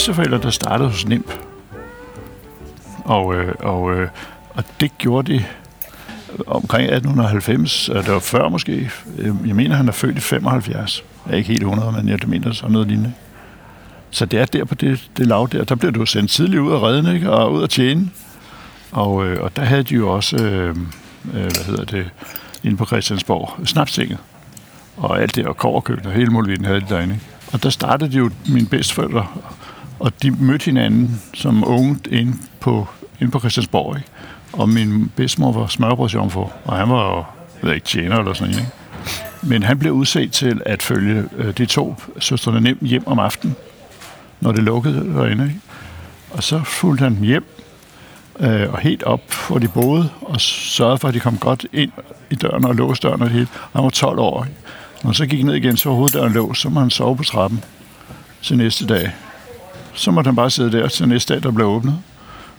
bedsteforældre, der startede hos NIMP. Og, øh, og, øh, og det gjorde de omkring 1890, eller før måske. Jeg mener, han er født i 75. Jeg er ikke helt 100, men jeg mener sådan noget lignende. Så det er der på det, det lav der. Der blev du sendt tidligt ud af redden, ikke? og ud at tjene. Og, øh, og der havde de jo også, øh, øh, hvad hedder det, inde på Christiansborg, snapstinget. Og alt det, og koverkøkken og hele muligheden havde de derinde. Ikke? Og der startede de jo mine bedsteforældre, og de mødte hinanden som unge inde på, inde på Christiansborg. Ikke? Og min bedsmor var smørbrødsjomfru, og han var jo, jeg ved ikke, tjener eller sådan noget. Ikke? Men han blev udset til at følge øh, de to søstrene nem hjem om aftenen, når det lukkede derinde. Ikke? Og så fulgte han hjem, øh, og helt op, hvor de boede, og sørgede for, at de kom godt ind i døren og låste døren og det hele. Han var 12 år. Ikke? Når han så gik ned igen, så var hoveddøren låst, så må han sove på trappen til næste dag. Så måtte han bare sidde der til næste dag, der blev åbnet.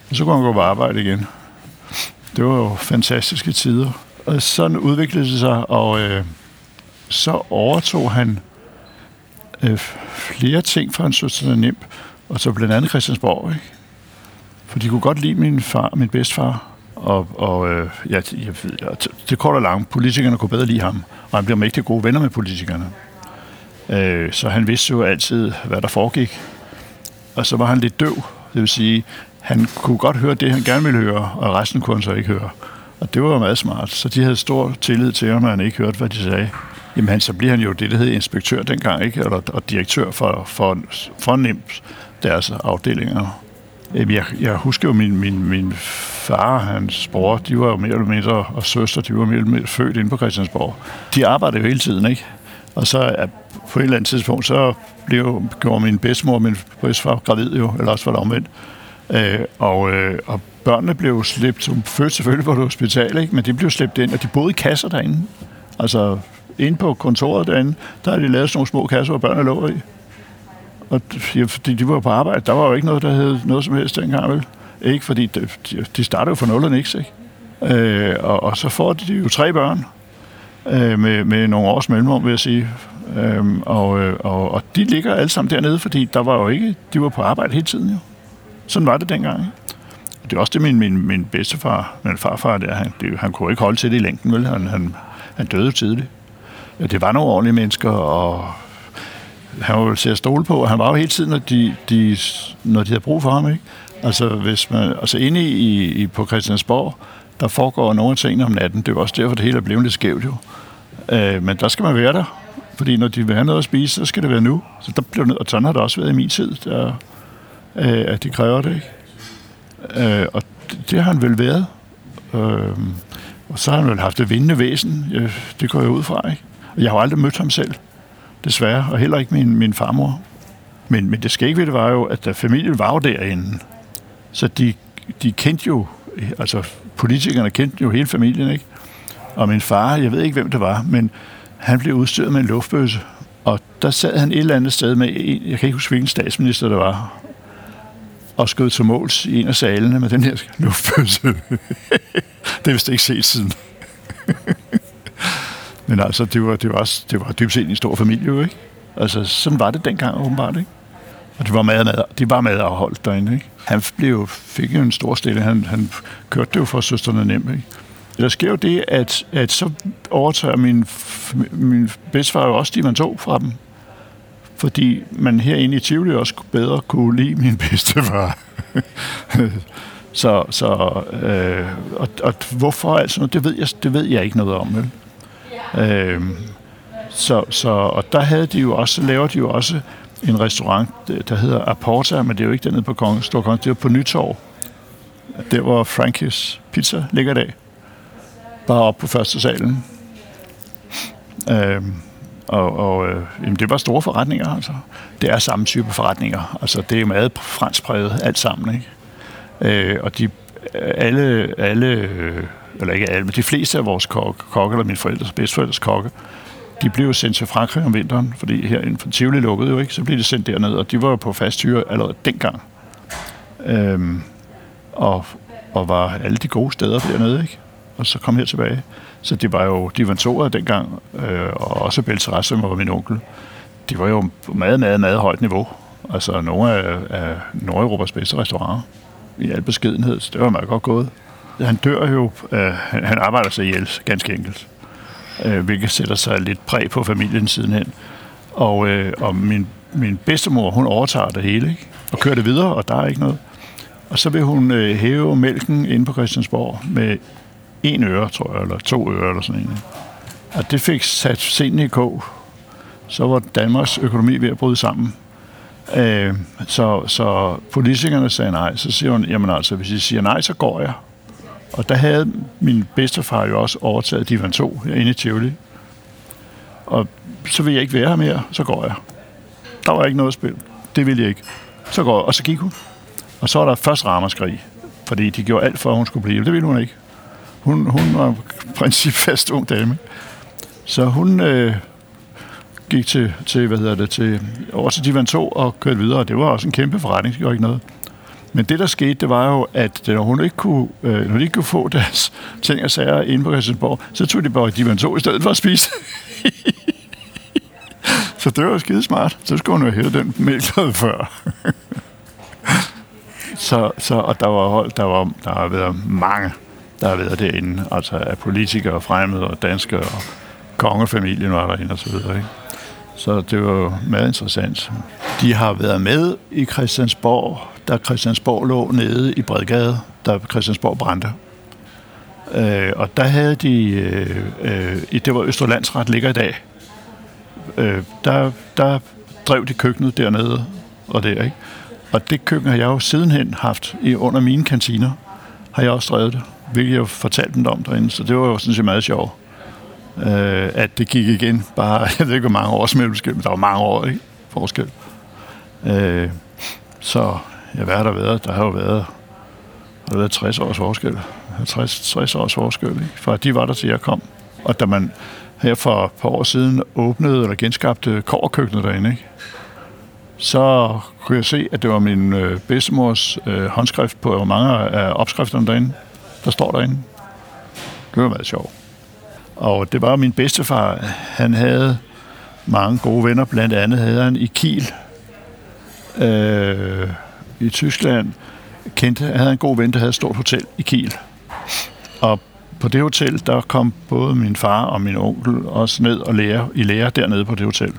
Og så kunne han gå på arbejde igen. Det var jo fantastiske tider. Og sådan udviklede det sig, og øh, så overtog han øh, flere ting fra hans søster Nimp, og så blandt andet Christiansborg, ikke? For de kunne godt lide min far, min bedstfar, og, og øh, ja, jeg, jeg, det kort og langt, politikerne kunne bedre lide ham, og han blev mægtig gode venner med politikerne. Øh, så han vidste jo altid, hvad der foregik. Og så var han lidt døv, det vil sige, han kunne godt høre det, han gerne ville høre, og resten kunne han så ikke høre. Og det var jo meget smart, så de havde stor tillid til ham, at han ikke hørte, hvad de sagde. Jamen, så bliver han jo det, der hed inspektør dengang, ikke? Eller, og direktør for, for, for NIMS, deres afdelinger. Jeg, jeg husker jo min, min, min far og hans bror, de var jo mere eller mindre, og søster, de var mere eller mindre født inde på Christiansborg. De arbejdede jo hele tiden, ikke? Og så på et eller andet tidspunkt, så blev, gjorde min bedstemor og min bedstfar gravid jo, eller også var det omvendt. Øh, og, øh, og børnene blev slæbt, som født selvfølgelig på et hospital, ikke? men de blev slæbt ind, og de boede i kasser derinde. Altså, inde på kontoret derinde, der havde de lavet sådan nogle små kasser, hvor børnene lå i. Og ja, fordi de var på arbejde, der var jo ikke noget, der hed noget som helst dengang, vel? Ikke, fordi de, de startede jo fra nul og niks, ikke? Øh, og, og så får de jo tre børn øh, med, med nogle års mellemrum, vil jeg sige. Øhm, øh, og, og, og de ligger alle sammen dernede, fordi der var jo ikke, de var på arbejde hele tiden jo. Sådan var det dengang, ikke? Det er også det, min, min, min bedstefar, min farfar der, han, det, han kunne ikke holde til det i længden, vel? Han, han, han døde tidligt. Ja, det var nogle ordentlige mennesker, og han var jo til at stole på, og han var jo hele tiden, når de, de, når de havde brug for ham, ikke? Altså, hvis man, altså inde i, i, på Christiansborg, der foregår nogle ting om natten. Det er også derfor, det hele er blevet lidt skævt jo. Øh, men der skal man være der, fordi når de vil have noget at spise, så skal det være nu. Så der bliver, og sådan har det også været i min tid, der, øh, at de kræver det, ikke? Øh, og det, det har han vel været. Øh, og så har han vel haft det vindende væsen. Ja, det går jeg ud fra, ikke? Og jeg har aldrig mødt ham selv, desværre, og heller ikke min, min farmor. Men, men det skægge ved det var jo, at der familien var jo derinde. Så de, de kendte jo, altså politikerne kendte jo hele familien, ikke? Og min far, jeg ved ikke, hvem det var, men han blev udstyret med en luftbøsse. Og der sad han et eller andet sted med en, jeg kan ikke huske, hvilken statsminister det var, og skød til måls i en af salene med den her luftbøsse. det er vist ikke set siden. Men altså, det var, det var, også, det var dybest set en stor familie, jo, ikke? Altså, sådan var det dengang åbenbart, ikke? Og det var meget, meget, de var meget afholdt derinde, ikke? Han blev, fik jo en stor stilling. Han, han kørte det jo for søsterne nem, ikke? Der sker jo det, at, at så overtager min, min bedstefar jo også de, man tog fra dem. Fordi man herinde i Tivoli også bedre kunne lide min bedstefar. så, så øh, og, og hvorfor altså det ved jeg, det ved jeg ikke noget om, vel? Øh, så, så, og der havde de jo også, laver de jo også en restaurant, der hedder Aporta, men det er jo ikke dernede på Kongens Storkongens, det er på Nytorv. Der hvor Frankies Pizza ligger dag. Bare op på første salen. Øh, og og øh, jamen, det var store forretninger, altså. Det er samme type forretninger. Altså, det er meget franskpræget alt sammen, ikke? Øh, og de, alle, alle, øh, eller ikke alle, men de fleste af vores kokke, kokke eller mine forældres, bedsteforældres kokke, de blev jo sendt til Frankrig om vinteren, fordi her inden for Tivoli lukkede jo ikke, så blev de sendt derned, og de var jo på fast hyre allerede dengang. Øhm, og, og var alle de gode steder dernede, ikke? Og så kom her tilbage. Så det var jo divantorer dengang, øh, og også Belterrasse, som var min onkel. De var jo meget, meget, meget højt niveau. Altså nogle af, af Nordeuropas bedste restauranter. I al beskedenhed, så det var meget godt gået. Han dør jo, øh, han, han arbejder sig ihjel, ganske enkelt. Øh, hvilket sætter sig lidt præg på familien sidenhen. Og, øh, og min, min bedstemor, hun overtager det hele, ikke? og kører det videre, og der er ikke noget. Og så vil hun øh, hæve mælken inde på Christiansborg med en øre, tror jeg, eller to øre, eller sådan en. Og det fik sat scenen i kog. Så var Danmarks økonomi ved at bryde sammen. Øh, så, så politikerne sagde nej. Så siger hun, jamen altså, hvis I siger nej, så går jeg. Og der havde min bedstefar jo også overtaget Divan 2 herinde i Tivoli. Og så vil jeg ikke være her mere, så går jeg. Der var ikke noget spil. Det ville jeg ikke. Så går jeg, og så gik hun. Og så var der først ramaskrig, fordi de gjorde alt for, at hun skulle blive. Det ville hun ikke. Hun, hun var principfast ung dame. Så hun øh, gik til, til, hvad hedder det, til, over til Divan 2 og kørte videre, og det var også en kæmpe forretning, det gjorde ikke noget. Men det, der skete, det var jo, at øh, når hun ikke kunne, øh, når de ikke kunne få deres ting og sager inde på Christiansborg, så tog de bare Divan 2 i stedet for at spise. så det var jo skidesmart. Så skulle hun jo hæve den mælk før. så, så, og der var, hold, der var, der har været mange, der har været derinde, altså af politikere, fremmede og danskere, og kongefamilien var derinde og så videre, ikke? Så det var jo meget interessant. De har været med i Christiansborg, da Christiansborg lå nede i Bredgade, da Christiansborg brændte. Øh, og der havde de, øh, øh, det var Østerlandsret ligger i dag, øh, der, der drev de køkkenet dernede og der, ikke? Og det køkken har jeg jo sidenhen haft i, under mine kantiner, har jeg også drevet det, hvilket jeg fortalte dem om derinde, så det var jo sådan set meget sjovt øh, at det gik igen. Bare, jeg ved ikke, hvor mange års mellemskab, men der var mange år, ikke? Forskel. Øh, så, ja, hvad har der været? Der har jo været, har været 60 års forskel. 50, 60 års forskel, ikke? Fra de var der til jeg kom. Og da man her for et par år siden åbnede eller genskabte koverkøkkenet derinde, ikke? så kunne jeg se, at det var min øh, bedstemors øh, håndskrift på mange af opskrifterne derinde, der står derinde. Det var meget sjovt. Og det var min bedstefar. Han havde mange gode venner. Blandt andet havde han i Kiel øh, i Tyskland. Kendte, han havde en god ven, der havde et stort hotel i Kiel. Og på det hotel, der kom både min far og min onkel også ned og lære, i lære dernede på det hotel.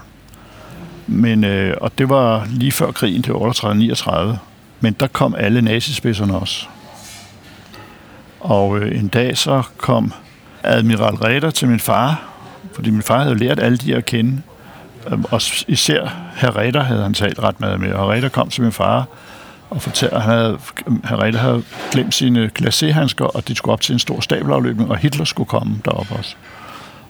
Men, øh, og det var lige før krigen til 38-39. Men der kom alle nazispidserne også. Og øh, en dag så kom Admiral Reder til min far, fordi min far havde lært alle de at kende. Øhm, og især herr Reder havde han talt ret meget med. Og Reder kom til min far og fortalte, at han havde, herr Reder havde glemt sine glacéhandsker, og de skulle op til en stor stabelafløbning, og Hitler skulle komme derop også.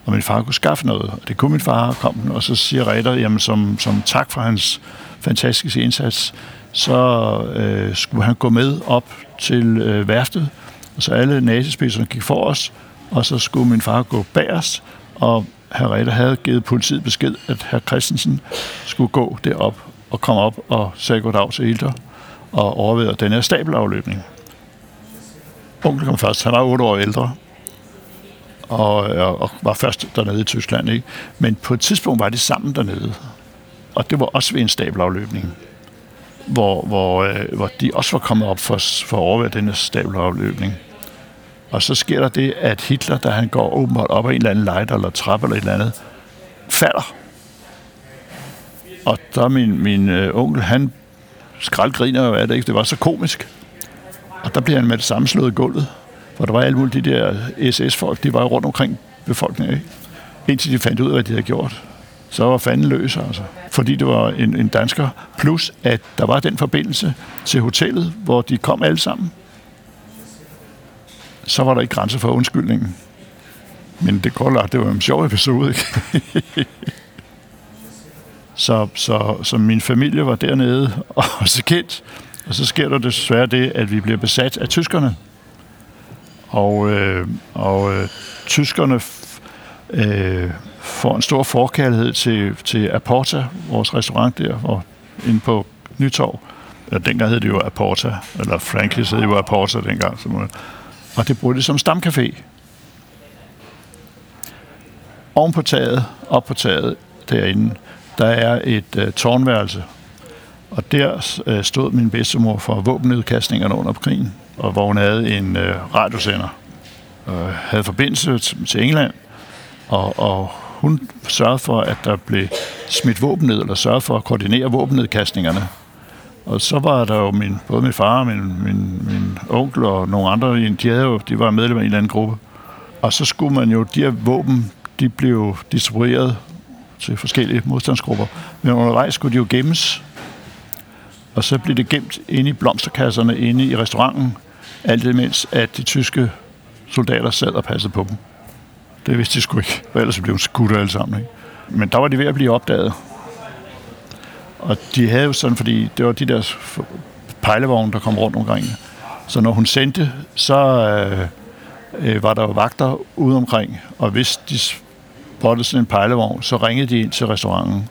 Og min far kunne skaffe noget, og det kunne min far og kom den, Og så siger Reder, jamen som, som tak for hans fantastiske indsats, så øh, skulle han gå med op til øh, værftet, og så alle nazispidserne gik for os, og så skulle min far gå bagerst, og herr Ritter havde givet politiet besked, at herr Christensen skulle gå derop og komme op og sagde goddag til Hilder og overvejede den her stabelafløbning. Onkel kom først, han var otte år ældre, og, og var først dernede i Tyskland. Ikke? Men på et tidspunkt var de sammen dernede, og det var også ved en stabelafløbning, hvor, hvor, øh, hvor de også var kommet op for, for at overvære denne stabelafløbning. Og så sker der det, at Hitler, da han går åbenbart op ad en eller anden lejder eller trappe eller et eller andet, falder. Og der min, min øh, onkel, han skraldgriner jo af det, ikke? Det var så komisk. Og der bliver han med det samme slået i gulvet. For der var alle mulige de der SS-folk, de var rundt omkring befolkningen, ikke? Indtil de fandt ud af, hvad de havde gjort. Så var fanden løs, altså. Fordi det var en, en dansker. Plus, at der var den forbindelse til hotellet, hvor de kom alle sammen så var der ikke grænser for undskyldningen. Men det kolde, det var en sjov episode, ikke? så, så, så min familie var dernede og så kendt. Og så sker der desværre det, at vi bliver besat af tyskerne. Og, øh, og øh, tyskerne øh, får en stor forkærlighed til, til Aporta, vores restaurant der, hvor, inde på Nytorv. Ja, dengang hed det jo Aporta, eller Frankly hed det jo Aporta dengang. Så og det brugte det som stamcafé. Oven på taget, op på taget derinde, der er et uh, tårnværelse. Og der øh, stod min bedstemor for våbenudkastningerne under krigen, og hvor hun havde en øh, radiosender, og havde forbindelse til England, og, og hun sørgede for, at der blev smidt våben ned, eller sørgede for at koordinere våbennedkastningerne. Og så var der jo min, både min far og min, min, min onkel og nogle andre, de, havde jo, de var medlemmer i en eller anden gruppe. Og så skulle man jo, de her våben, de blev distribueret til forskellige modstandsgrupper. Men undervejs skulle de jo gemmes. Og så blev det gemt inde i blomsterkasserne inde i restauranten, alt imens at de tyske soldater sad og passede på dem. Det vidste de sgu ikke, for ellers blev de skudt alle sammen. Ikke? Men der var de ved at blive opdaget. Og de havde jo sådan, fordi det var de der pejlevogne, der kom rundt omkring. Så når hun sendte, så øh, øh, var der jo vagter ude omkring, og hvis de spottede sådan en pejlevogn, så ringede de ind til restauranten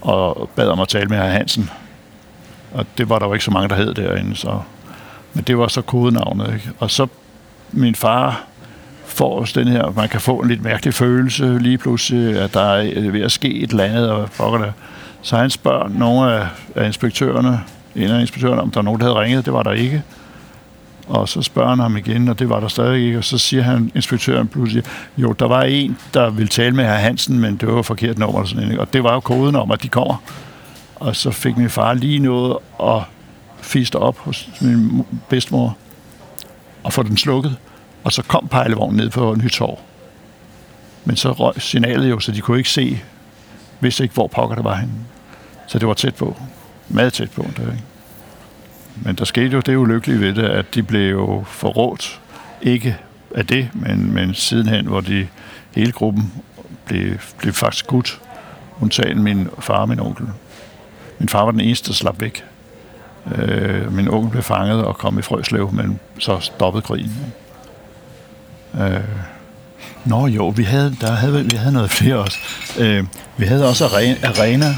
og bad om at tale med herr Hansen. Og det var der jo ikke så mange, der hed derinde, så... Men det var så kodenavnet, ikke? Og så min far får også den her, man kan få en lidt mærkelig følelse lige pludselig, at der er øh, ved at ske et eller andet, og pokker det. Så han spørger nogle af, af inspektørerne, en af inspektørerne, om der er nogen, der havde ringet. Det var der ikke. Og så spørger han ham igen, og det var der stadig ikke. Og så siger han, inspektøren pludselig, jo, der var en, der ville tale med herr Hansen, men det var forkert nummer. Og, sådan, og det var jo koden om, at de kommer. Og så fik min far lige noget at fiste op hos min bedstemor og få den slukket. Og så kom pejlevognen ned på Nytorv. Men så røg signalet jo, så de kunne ikke se, hvis ikke, hvor pokker der var henne. Så det var tæt på. Meget tæt på. Der, ikke? Men der skete jo det ulykkelige ved det, at de blev jo forrådt. Ikke af det, men, men sidenhen, hvor de hele gruppen blev, blev faktisk skudt. Undtagen min far og min onkel. Min far var den eneste, der slap væk. Øh, min onkel blev fanget og kom i Frøslev, men så stoppede krigen. Øh, Nå jo, vi havde, der havde, vi havde noget flere også. Øh, vi havde også Arena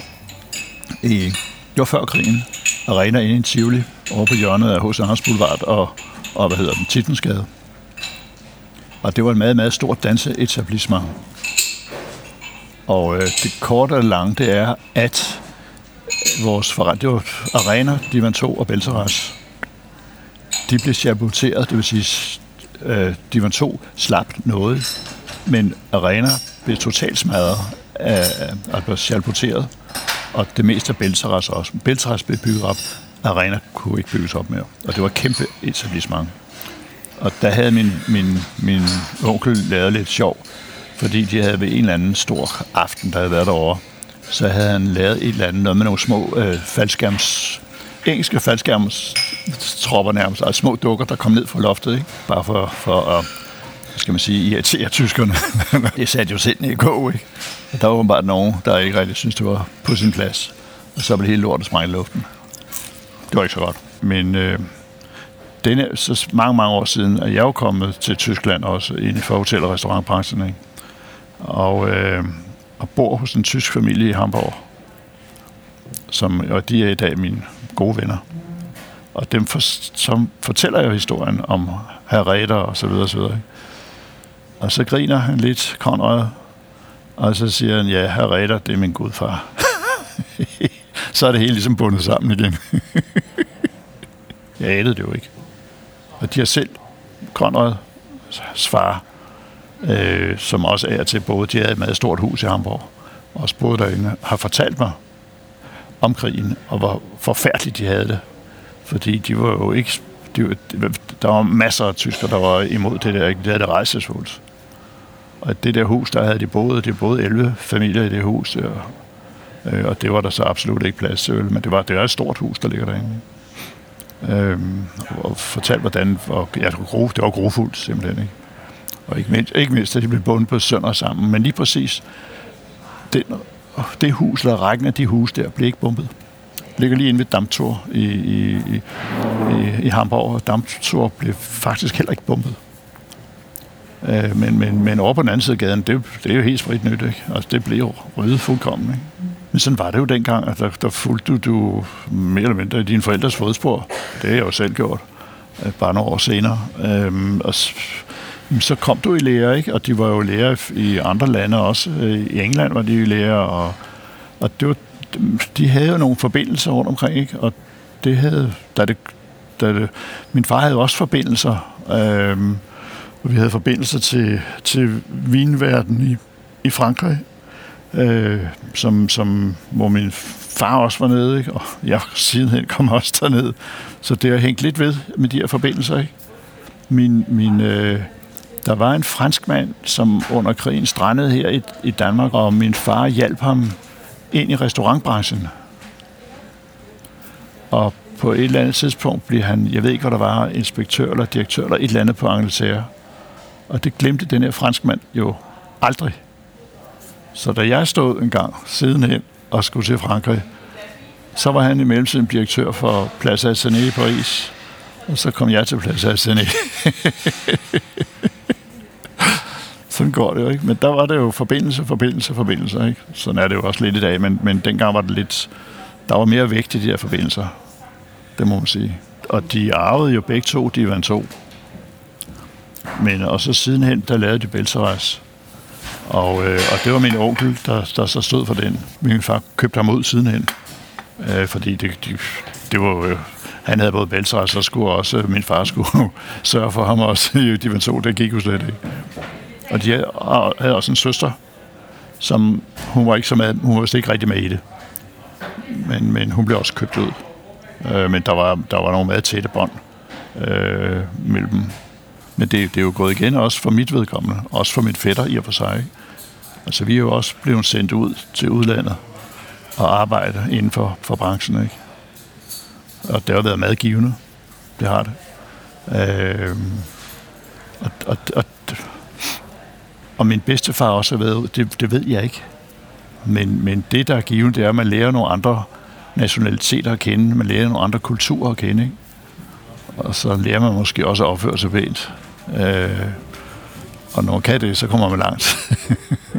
i, det var før krigen, Arena inde i Tivoli, over på hjørnet af H.C. Anders Boulevard og, og hvad hedder den, Titensgade. Og det var et meget, meget stort danseetablissement. Og øh, det korte og lange, det er, at vores forret, det var Arena, Divan 2 og Belteras, de blev saboteret, det vil sige, øh, Divan 2 slap noget, men Arena blev totalt smadret af, og blev saboteret, og det meste af Belsaras også. Belsaras blev bygget op, Arena kunne ikke bygges op mere, og det var et kæmpe etablissement. Og der havde min, min, min onkel lavet lidt sjov, fordi de havde ved en eller anden stor aften, der havde været derovre, så havde han lavet et eller andet noget med nogle små øh, faldskærms engelske tropper nærmest, altså små dukker, der kom ned fra loftet, ikke? bare for, for at skal man sige, irritere tyskerne. det satte jo sind i gå, ikke? Og der var åbenbart nogen, der ikke rigtig synes det var på sin plads. Og så blev hele lortet sprængt i luften. Det var ikke så godt. Men øh, denne, så mange, mange år siden, er jeg jo kommet til Tyskland også, ind for hotel- og restaurantbranchen, ikke? Og, øh, og bor hos en tysk familie i Hamburg. Som, og de er i dag mine gode venner. Og dem for, som fortæller jo historien om herr Reder og så videre, og så videre. Og så griner han lidt, Conrad, og så siger han, ja, herr Reder, det er min gudfar. så er det hele ligesom bundet sammen igen. jeg anede det jo ikke. Og de har selv, Conrads far, øh, som også er til både, de havde et meget stort hus i Hamburg, og også boede derinde, har fortalt mig om krigen, og hvor forfærdeligt de havde det. Fordi de var jo ikke... De, der var masser af tysker, der var imod det der. Ikke? Det havde det rejsesvult. Og det der hus, der havde de boet, det boede 11 familier i det hus, og, øh, og det var der så absolut ikke plads til, men det var, det var et stort hus, der ligger derinde. Øh, og fortalte, hvordan og, ja, det, var gro, det var grofuldt simpelthen. Ikke? Og ikke mindst, ikke mindst, at de blev bundet på sønder sammen. Men lige præcis den, det hus, eller rækken af de hus der, blev ikke bumpet. Ligger lige inde ved Damptor i, i, i, i Hamburg, og Damptor blev faktisk heller ikke bombet. Øh, men, men, men over på den anden side af gaden, det, det er jo helt sprit nyt, ikke? Altså, det blev ryddet fuldkommen, ikke? Men sådan var det jo dengang, at der, der fulgte du, du mere eller mindre i dine forældres fodspor. Det har jeg jo selv gjort, øh, bare nogle år senere. Øhm, og så kom du i lære, ikke? Og de var jo lærer i andre lande også. Øh, I England var de jo lærer, og, og det var de havde jo nogle forbindelser rundt omkring, ikke? og det havde, da det, da det, min far havde også forbindelser, øh, og vi havde forbindelser til, til vinverden i, i Frankrig, øh, som, som, hvor min far også var nede, ikke? og jeg sidenhen kom også derned. Så det har hængt lidt ved med de her forbindelser. Ikke? Min, min, øh, der var en fransk mand, som under krigen strandede her i, i Danmark, og min far hjalp ham ind i restaurantbranchen. Og på et eller andet tidspunkt blev han, jeg ved ikke, hvad der var, inspektør eller direktør eller et eller andet på Angleterre. Og det glemte den her franskmand jo aldrig. Så da jeg stod en gang sidenhen og skulle til Frankrig, så var han i mellemtiden direktør for Plaza Athénée i Paris. Og så kom jeg til Plaza Athénée. Sådan går det jo, ikke? Men der var det jo forbindelse, forbindelse, forbindelse, ikke? Sådan er det jo også lidt i dag, men, men dengang var det lidt... Der var mere vægt i de her forbindelser. Det må man sige. Og de arvede jo begge to, de var to. Men og så sidenhen, der lavede de Belsaras. Og, øh, og det var min onkel, der, der så stod for den. Min far købte ham ud sidenhen. Øh, fordi det, de, det var jo... Han havde både Belsaras, og skulle også... Min far skulle sørge for ham også. De var to, det gik jo slet ikke. Og de havde også en søster, som hun var ikke så med, hun var ikke rigtig med i det. Men, men hun blev også købt ud. Øh, men der var, der var nogle meget tætte bånd øh, mellem dem. Men det, det er jo gået igen også for mit vedkommende, også for mit fætter i og for sig. Ikke? Altså vi er jo også blevet sendt ud til udlandet og arbejde inden for, for branchen. Ikke? Og det har været madgivende. Det har det. Øh, og, og, og og min bedstefar også har været det, det ved jeg ikke. Men, men det, der er givet, det er, at man lærer nogle andre nationaliteter at kende, man lærer nogle andre kulturer at kende. Ikke? Og så lærer man måske også at opføre sig pænt. Øh, og når man kan det, så kommer man langt.